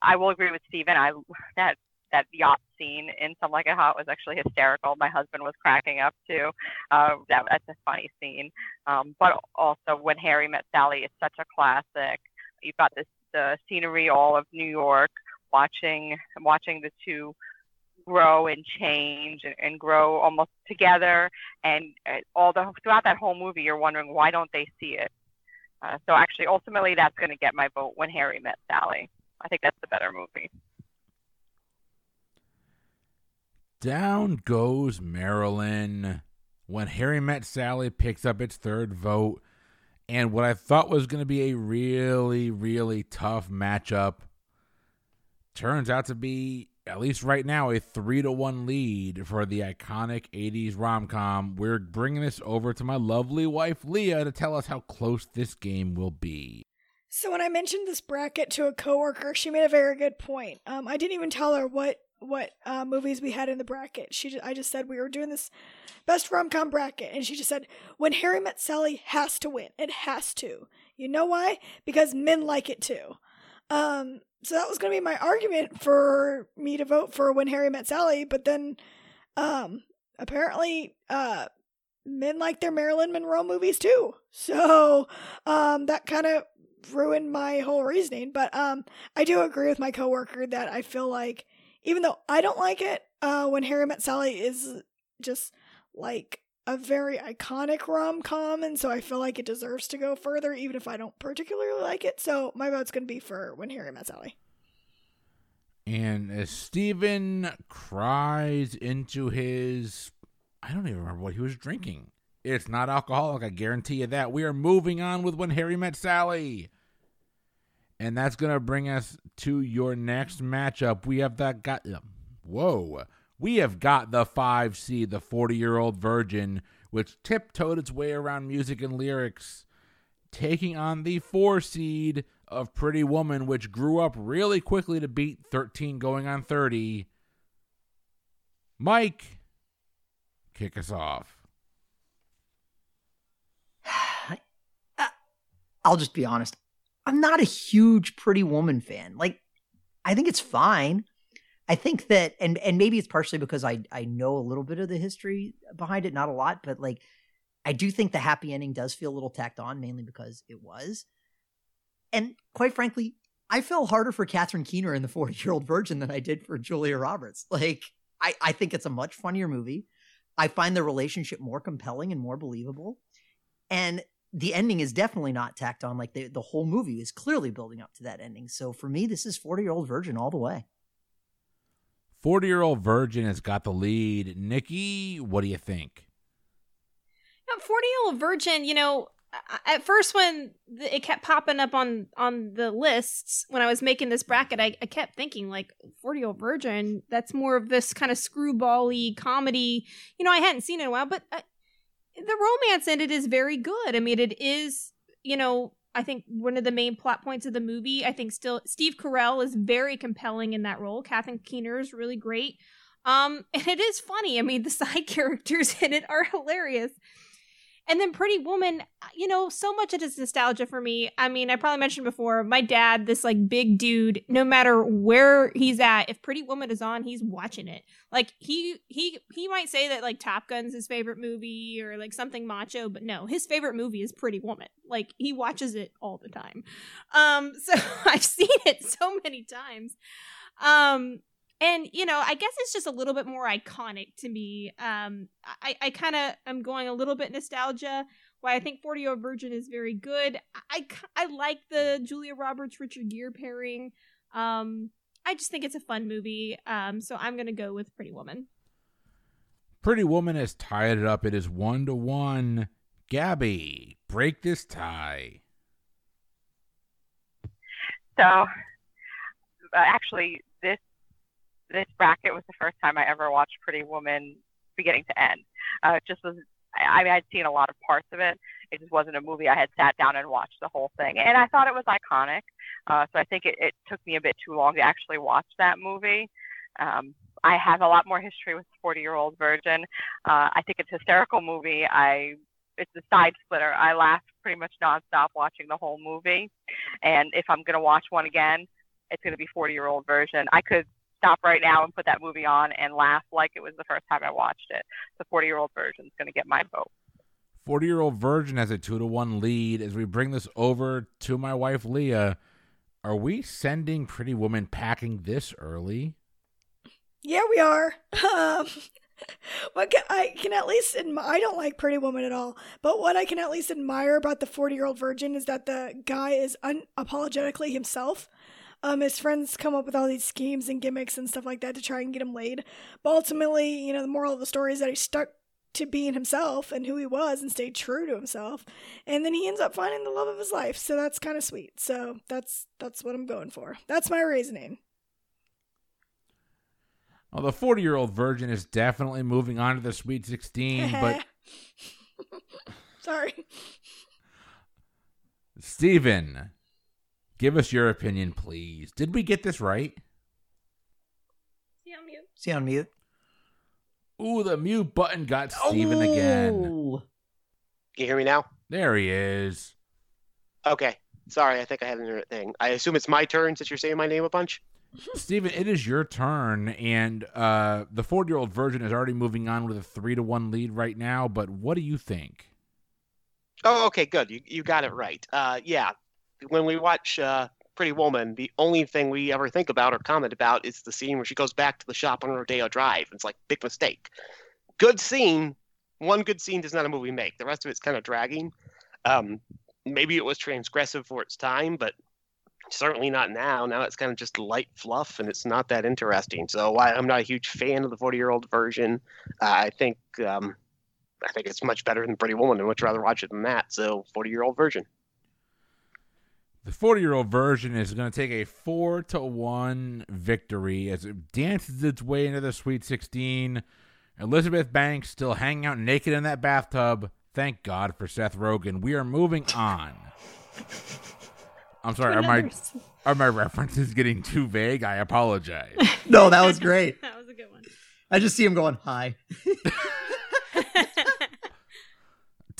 I will agree with Steven. I that that yacht scene in Some Like It Hot was actually hysterical. My husband was cracking up too. Uh, that, that's a funny scene. Um, but also when Harry Met Sally is such a classic. You've got this the scenery all of New York, watching watching the two grow and change and, and grow almost together. And uh, all the throughout that whole movie, you're wondering why don't they see it. Uh, so actually, ultimately, that's going to get my vote when Harry met Sally. I think that's the better movie. Down goes Marilyn when Harry Met Sally picks up its third vote. And what I thought was going to be a really, really tough matchup turns out to be, at least right now, a three to one lead for the iconic 80s rom com. We're bringing this over to my lovely wife, Leah, to tell us how close this game will be. So when I mentioned this bracket to a coworker, she made a very good point. Um, I didn't even tell her what what uh, movies we had in the bracket. She, just, I just said we were doing this best rom com bracket, and she just said when Harry Met Sally has to win. It has to. You know why? Because men like it too. Um, so that was going to be my argument for me to vote for when Harry Met Sally, but then, um, apparently, uh, men like their Marilyn Monroe movies too. So, um, that kind of ruined my whole reasoning. But um, I do agree with my coworker that I feel like even though I don't like it, uh, when Harry Met Sally is just like a very iconic rom com, and so I feel like it deserves to go further, even if I don't particularly like it. So my vote's gonna be for When Harry Met Sally. And as Steven cries into his, I don't even remember what he was drinking. It's not alcoholic, I guarantee you that. We are moving on with When Harry Met Sally. And that's going to bring us to your next matchup. We have that got um, whoa. We have got the 5 seed, the 40-year-old virgin which tiptoed its way around music and lyrics, taking on the 4 seed of Pretty Woman which grew up really quickly to beat 13 going on 30. Mike, kick us off. I'll just be honest. I'm not a huge Pretty Woman fan. Like, I think it's fine. I think that, and and maybe it's partially because I I know a little bit of the history behind it, not a lot, but like, I do think the happy ending does feel a little tacked on, mainly because it was. And quite frankly, I fell harder for Catherine Keener in the 40 year old virgin than I did for Julia Roberts. Like, I, I think it's a much funnier movie. I find the relationship more compelling and more believable. And the ending is definitely not tacked on. Like the, the whole movie is clearly building up to that ending. So for me, this is 40 year old virgin all the way. 40 year old virgin has got the lead. Nikki, what do you think? 40 year old virgin, you know, at first when it kept popping up on on the lists when I was making this bracket, I, I kept thinking like 40 year old virgin. That's more of this kind of screwbally comedy. You know, I hadn't seen it in a while, but uh, the romance in it is very good. I mean, it is, you know, I think one of the main plot points of the movie. I think still Steve Carell is very compelling in that role. Catherine Keener is really great. Um, and it is funny. I mean, the side characters in it are hilarious. And then Pretty Woman, you know, so much of it is nostalgia for me. I mean, I probably mentioned before, my dad, this like big dude, no matter where he's at, if Pretty Woman is on, he's watching it. Like he he he might say that like Top Gun's his favorite movie or like something macho, but no, his favorite movie is Pretty Woman. Like he watches it all the time. Um so I've seen it so many times. Um and you know i guess it's just a little bit more iconic to me um i i kind of am going a little bit nostalgia why I think 40 Year Old Virgin is very good. I, I, I like the Julia Roberts Richard Gere pairing. Um, I just think it's a fun movie. Um, so I'm gonna go with Pretty Woman. Pretty Woman has tied it up. It is one to one. Gabby, break this tie. So, uh, actually, this bracket was the first time I ever watched Pretty Woman beginning to end. Uh, it just was. I, mean, I had seen a lot of parts of it. It just wasn't a movie I had sat down and watched the whole thing, and I thought it was iconic. Uh, so I think it, it took me a bit too long to actually watch that movie. Um, I have a lot more history with 40 Year Old Virgin. Uh, I think it's a hysterical movie. I it's a side splitter. I laughed pretty much nonstop watching the whole movie. And if I'm gonna watch one again, it's gonna be 40 Year Old Virgin. I could stop right now and put that movie on and laugh like it was the first time I watched it. The 40 Year Old virgin is gonna get my vote. 40 year old virgin has a two to one lead. As we bring this over to my wife, Leah, are we sending Pretty Woman packing this early? Yeah, we are. Um, what can, I can at least admi- I don't like Pretty Woman at all, but what I can at least admire about the 40 year old virgin is that the guy is unapologetically himself. Um, his friends come up with all these schemes and gimmicks and stuff like that to try and get him laid. But ultimately, you know, the moral of the story is that he stuck to being himself and who he was and stayed true to himself. And then he ends up finding the love of his life. So that's kind of sweet. So that's that's what I'm going for. That's my reasoning. Well, the 40 year old virgin is definitely moving on to the Sweet 16, but. Sorry. Steven, give us your opinion, please. Did we get this right? See on mute. See on mute. Ooh, the mute button got Steven again. Oh. Can you hear me now? There he is. Okay. Sorry, I think I had an internet thing. I assume it's my turn since you're saying my name a bunch. Steven, it is your turn, and uh, the 40 year old virgin is already moving on with a three to one lead right now. But what do you think? Oh, okay, good. You you got it right. Uh, yeah, when we watch uh, Pretty Woman, the only thing we ever think about or comment about is the scene where she goes back to the shop on Rodeo Drive. It's like big mistake. Good scene. One good scene does not a movie make. The rest of it's kind of dragging. Um, maybe it was transgressive for its time, but certainly not now. Now it's kind of just light fluff, and it's not that interesting. So I, I'm not a huge fan of the 40 year old virgin. Uh, I think um, I think it's much better than Pretty Woman, and much rather watch it than that. So 40 year old virgin. The 40 year old virgin is going to take a 4 to 1 victory as it dances its way into the Sweet 16. Elizabeth Banks still hanging out naked in that bathtub. Thank God for Seth Rogen. We are moving on. I'm sorry, are my are my references getting too vague? I apologize. No, that was great. that was a good one. I just see him going, hi.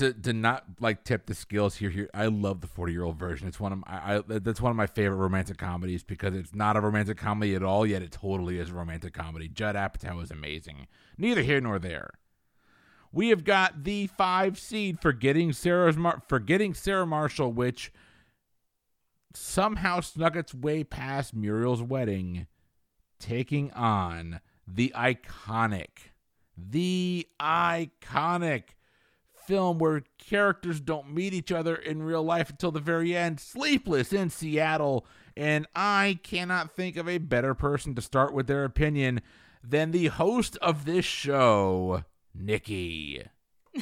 to to not like tip the skills here here. I love the 40 year old virgin. It's one of my I that's one of my favorite romantic comedies because it's not a romantic comedy at all yet it totally is a romantic comedy. Judd Apatow is amazing. Neither here nor there. We have got the five seed forgetting Sarah's Mar- forgetting Sarah Marshall which somehow snuck its way past Muriel's wedding taking on the iconic the iconic film where characters don't meet each other in real life until the very end. Sleepless in Seattle. And I cannot think of a better person to start with their opinion than the host of this show, Nikki.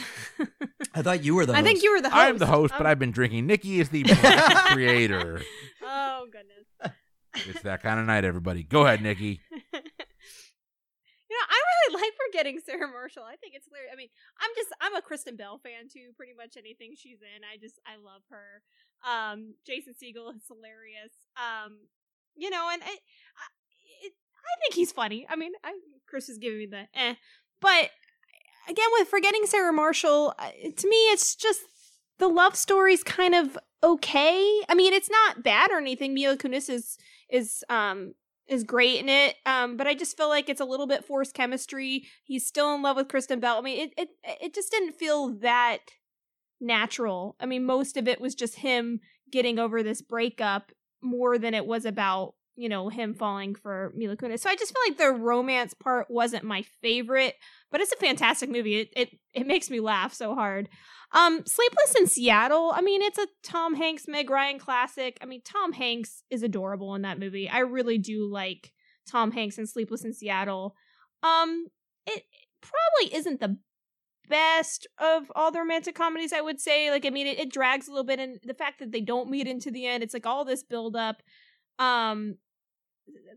I thought you were the I think you were the host. I'm the host, but Oh. I've been drinking. Nikki is the creator. Oh goodness. It's that kind of night, everybody. Go ahead, Nikki. Forgetting Sarah Marshall. I think it's hilarious. I mean, I'm just I'm a Kristen Bell fan too. Pretty much anything she's in, I just I love her. Um, Jason Segel is hilarious. Um, you know, and I, I, it, I think he's funny. I mean, I, Chris is giving me the eh, but again with forgetting Sarah Marshall, to me, it's just the love story's kind of okay. I mean, it's not bad or anything. Mila Kunis is is um is great in it. Um, but I just feel like it's a little bit forced chemistry. He's still in love with Kristen Bell. I mean, it it it just didn't feel that natural. I mean, most of it was just him getting over this breakup more than it was about you know, him falling for Mila Kunis. So I just feel like the romance part wasn't my favorite, but it's a fantastic movie. It it it makes me laugh so hard. Um, Sleepless in Seattle. I mean, it's a Tom Hanks, Meg Ryan classic. I mean, Tom Hanks is adorable in that movie. I really do like Tom Hanks in Sleepless in Seattle. Um, it probably isn't the best of all the romantic comedies, I would say. Like, I mean, it, it drags a little bit, and the fact that they don't meet into the end, it's like all this build up. Um,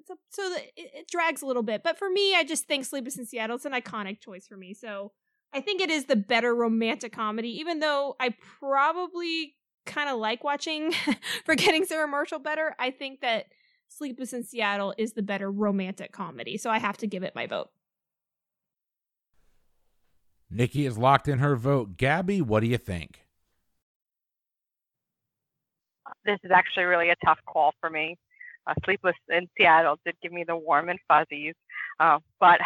so, so the, it, it drags a little bit. But for me, I just think Sleepless in Seattle is an iconic choice for me. So I think it is the better romantic comedy, even though I probably kind of like watching Forgetting Sarah Marshall better. I think that Sleepless in Seattle is the better romantic comedy. So I have to give it my vote. Nikki is locked in her vote. Gabby, what do you think? This is actually really a tough call for me. Uh, Sleepless in Seattle did give me the warm and fuzzies, uh, but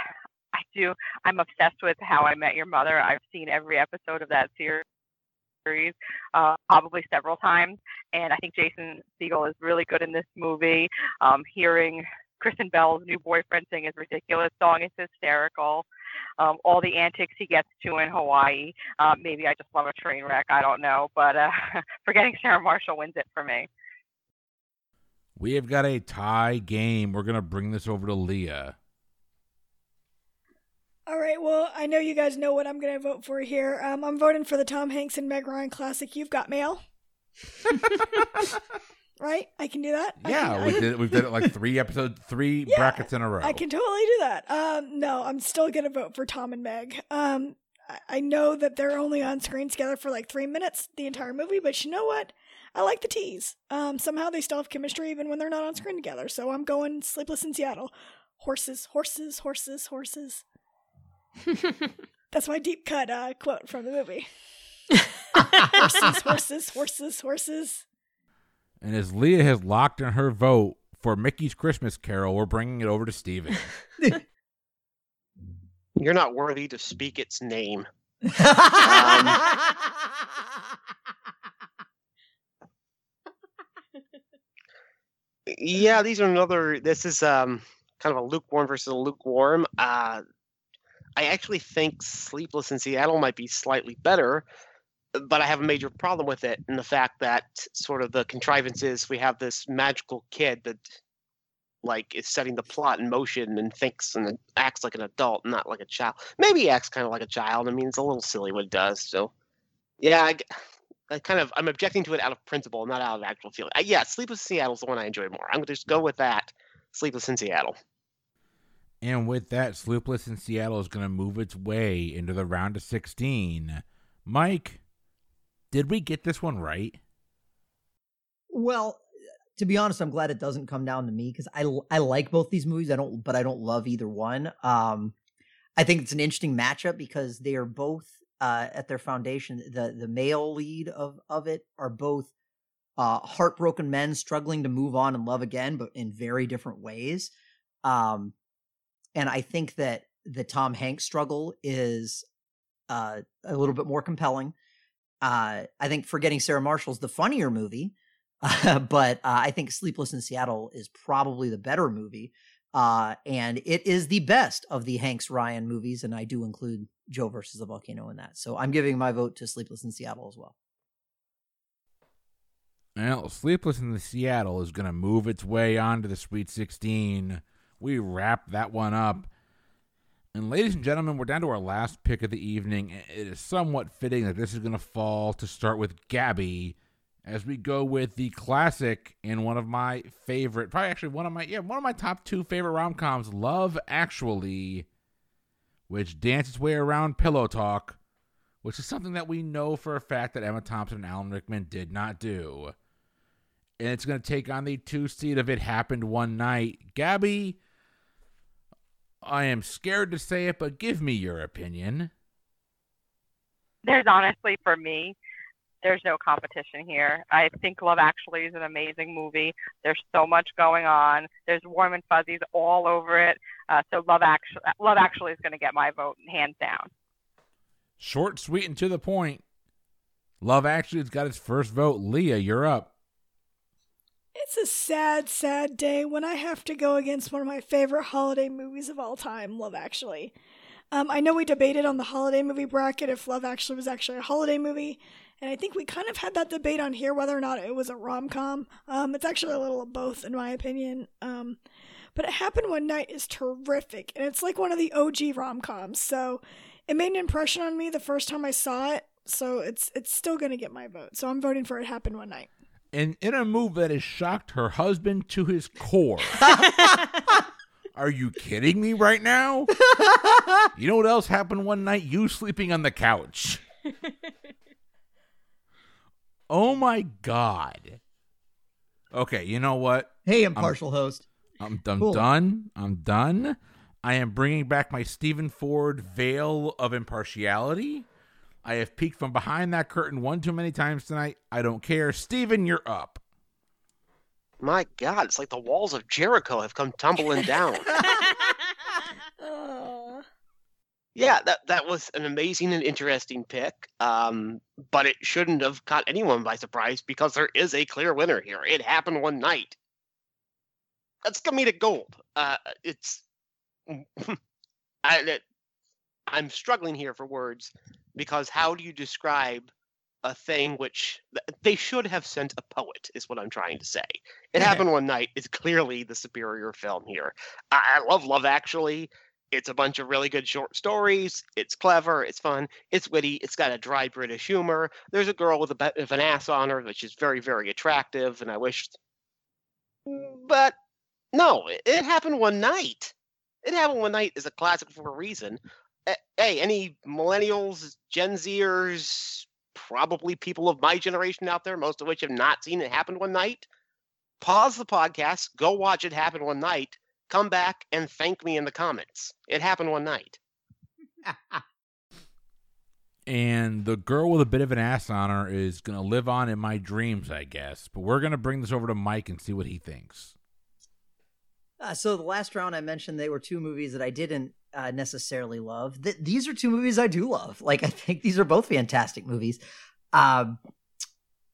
I do. I'm obsessed with How I Met Your Mother. I've seen every episode of that series, uh, probably several times, and I think Jason Segel is really good in this movie. Um, hearing Kristen Bell's new boyfriend sing his ridiculous song is hysterical. Um, all the antics he gets to in Hawaii. Uh, maybe I just love a train wreck. I don't know, but uh, forgetting Sarah Marshall wins it for me. We have got a tie game. We're gonna bring this over to Leah. All right. Well, I know you guys know what I'm going to vote for here. Um, I'm voting for the Tom Hanks and Meg Ryan classic. You've got mail. right? I can do that. Yeah, can, we did. We've done it like three episode, three Yeah, brackets in a row. I can totally do that. Um, no, I'm still gonna vote for Tom and Meg. Um, I, I know that they're only on screen together for like three minutes the entire movie, but you know what? I like the tease. Um, somehow they still have chemistry even when they're not on screen together. So I'm going Sleepless in Seattle. Horses, horses, horses, horses. That's my deep cut uh, quote from the movie. horses, horses, horses, horses. And as Leah has locked in her vote for Mickey's Christmas Carol, we're bringing it over to Steven. You're not worthy to speak its name. Yeah, these are another. This is um kind of a lukewarm versus a lukewarm. Uh, I actually think Sleepless in Seattle might be slightly better, but I have a major problem with it in the fact that sort of the contrivances we have this magical kid that like is setting the plot in motion and thinks and acts like an adult, not like a child. Maybe acts kind of like a child. I mean, it's a little silly what it does. So, yeah, I, I kind of I'm objecting to it out of principle, not out of actual feeling. Uh, yeah, Sleepless in Seattle is the one I enjoy more. I'm going to just go with that. Sleepless in Seattle. and with that, Sleepless in Seattle is going to move its way into the round of 16. Mike, did we get this one right? Well, to be honest, I'm glad it doesn't come down to me because I I like both these movies. I don't, but I don't love either one. Um, I think it's an interesting matchup because they are both uh, at their foundation. The the male lead of of it are both uh, heartbroken men struggling to move on and love again, but in very different ways. Um, and I think that the Tom Hanks struggle is uh, a little bit more compelling. Uh, I think Forgetting Sarah Marshall's the funnier movie, uh, but I think Sleepless in Seattle is probably the better movie. Uh, and it is the best of the Hanks Ryan movies, and I do include Joe versus the Volcano in that. So I'm giving my vote to Sleepless in Seattle as well. Well, Sleepless in the Seattle is going to move its way on to the Sweet 16. We wrap that one up. And ladies and gentlemen, we're down to our last pick of the evening. It is somewhat fitting that this is going to fall to start with Gabby as we go with the classic and one of my favorite, probably actually one of my yeah, one of my top 2 favorite rom-coms, Love Actually, which dances its way around Pillow Talk, which is something that we know for a fact that Emma Thompson and Alan Rickman did not do. And it's going to take on the two seed of It Happened One Night. Gabby, I am scared to say it, but give me your opinion. There's honestly, for me, there's no competition here. I think Love Actually is an amazing movie. There's so much going on. There's warm and fuzzies all over it. Uh, so Love Actually, Love Actually is going to get my vote hands down. Short, sweet, and to the point. Love Actually has got its first vote. Leah, you're up. It's a sad, sad day when I have to go against one of my favorite holiday movies of all time, Love Actually. Um, I know we debated on the holiday movie bracket if Love Actually was actually a holiday movie, and I think we kind of had that debate on here whether or not it was a rom com. Um, it's actually a little of both, in my opinion. Um, but It Happened One Night is terrific, and it's like one of the OG rom coms. So it made an impression on me the first time I saw it. So it's it's still gonna get my vote. So I'm voting for It Happened One Night. And in a move that has shocked her husband to his core. Are you kidding me right now? you know what else happened one night? You sleeping on the couch. oh my god. Okay, you know what? Hey, impartial host. I'm, I'm Cool. done. I'm done. I am bringing back my Stephen Ford veil of impartiality. I have peeked from behind that curtain one too many times tonight. I don't care. Steven, you're up. My God, it's like the walls of Jericho have come tumbling down. Yeah, that that was an amazing and interesting pick. Um, but it shouldn't have caught anyone by surprise because there is a clear winner here. It happened one night. That's comedic gold. Uh, it's I, it, I'm struggling here for words because how do you describe a thing which they should have sent a poet is what I'm trying to say. It happened one night It's clearly the superior film here. I, I love Love Actually. It's a bunch of really good short stories. It's clever. It's fun. It's witty. It's got a dry British humor. There's a girl with a bit of an ass on her, which is very, very attractive. And I wished, but no, it, happened one night. It happened one night is a classic for a reason. Hey, any millennials, Gen Zers, probably people of my generation out there, most of which have not seen it happen one night, pause the podcast, go watch it happen one night, come back and thank me in the comments. It happened one night. And the girl with a bit of an ass on her is going to live on in my dreams, I guess. But we're going to bring this over to Mike and see what he thinks. Uh, so the last round I mentioned they were two movies that I didn't uh, necessarily love. Th- these are two movies I do love. Like I think these are both fantastic movies. Um,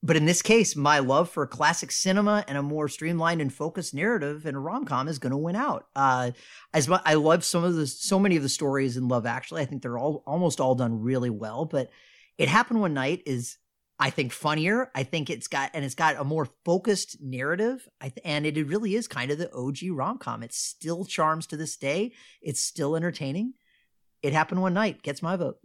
but in this case, my love for classic cinema and a more streamlined and focused narrative in a rom com is going to win out. Uh, as I love some of the so many of the stories in Love Actually, I think they're all almost all done really well. But it happened one night is I think funnier. I think it's got and it's got a more focused narrative. Th- and it really is kind of the OG rom com. It still charms to this day. It's still entertaining. It happened one night. Gets my vote.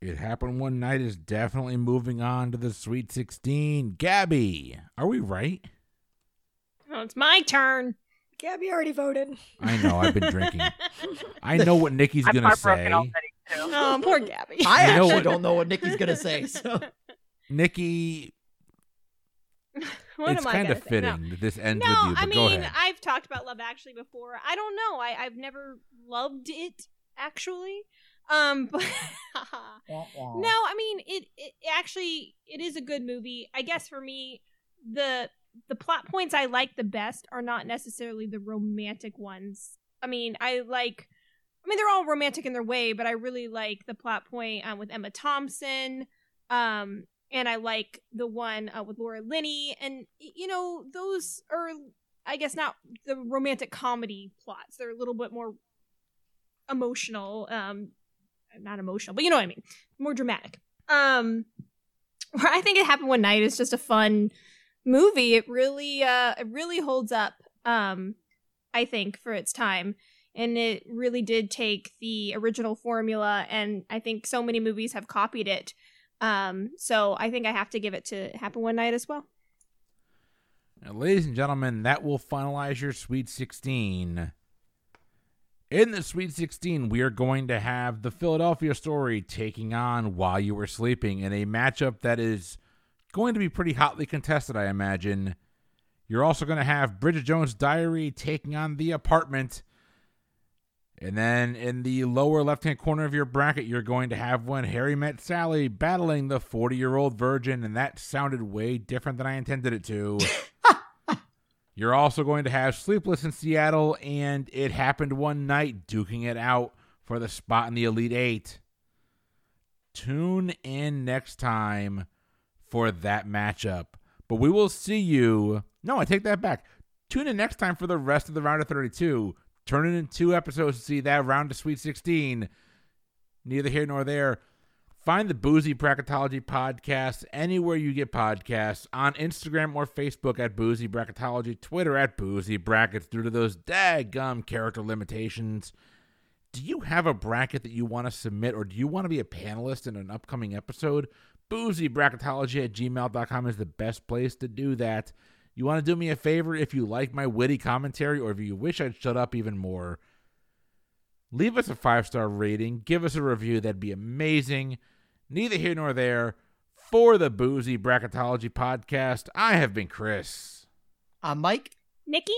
It happened one night is definitely moving on to the Sweet 16. Gabby, are we right? oh, it's my turn. Gabby already voted. I know, I've been drinking. I know what Nikki's I'm going to heartbroken say. already too. Oh, poor Gabby. I You actually what- don't know what Nikki's gonna say. So Nikki, what it's am I kind gonna of say? No. fitting that this ends no, with you, but I go mean, ahead. I've talked about Love Actually before. I don't know. I, I've never loved it actually. Um, but no, I mean it, it. Actually, it is a good movie. I guess for me, the the plot points I like the best are not necessarily the romantic ones. I mean, I like. I mean, they're all romantic in their way, but I really like the plot point um, with Emma Thompson. Um, and I like the one uh, with Laura Linney, and you know those are, I guess, not the romantic comedy plots. They're a little bit more emotional, um, not emotional, but you know what I mean, more dramatic. Um, where I think it happened one night is just a fun movie. It really, uh, it really holds up. Um, I think for its time. And it really did take the original formula, and I think so many movies have copied it. Um, so I think I have to give it to Happen One Night as well. Now, ladies and gentlemen, that will finalize your Sweet 16. In the Sweet 16, we are going to have the Philadelphia story taking on While You Were Sleeping in a matchup that is going to be pretty hotly contested, I imagine. You're also going to have Bridget Jones' Diary taking on The Apartment. And then in the lower left hand corner of your bracket, you're going to have When Harry Met Sally battling the 40 year old virgin. And that sounded way different than I intended it to. You're also going to have Sleepless in Seattle and It Happened One Night duking it out for the spot in the Elite Eight. Tune in next time for that matchup. But we will see you. No, I take that back. Tune in next time for the rest of the round of 32. Turn it in two episodes to see that round of Sweet 16. Neither here nor there. Find the Boozy Bracketology podcast anywhere you get podcasts on Instagram or Facebook at Boozy Bracketology, Twitter at Boozy Brackets due to those daggum character limitations. Do you have a bracket that you want to submit or do you want to be a panelist in an upcoming episode? Boozybracketology at gmail.com is the best place to do that. You want to do me a favor if you like my witty commentary or if you wish I'd shut up even more? Leave us a five star rating, give us a review, that'd be amazing. Neither here nor there. For the Boozy Bracketology podcast, I have been Chris. I'm Mike. Nikki?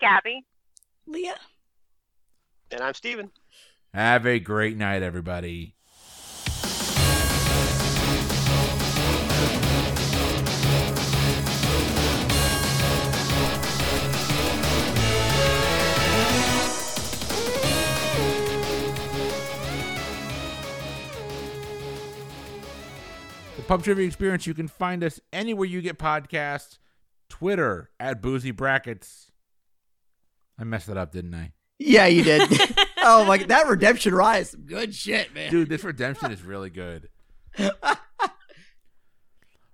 Gabby. Leah. And I'm Steven. Have a great night, everybody. Pub Trivia Experience, you can find us anywhere you get podcasts. Twitter at Boozy Brackets. I messed that up, didn't I? Yeah, you did. oh my, that redemption rise, some good shit, man. Dude, this redemption is really good.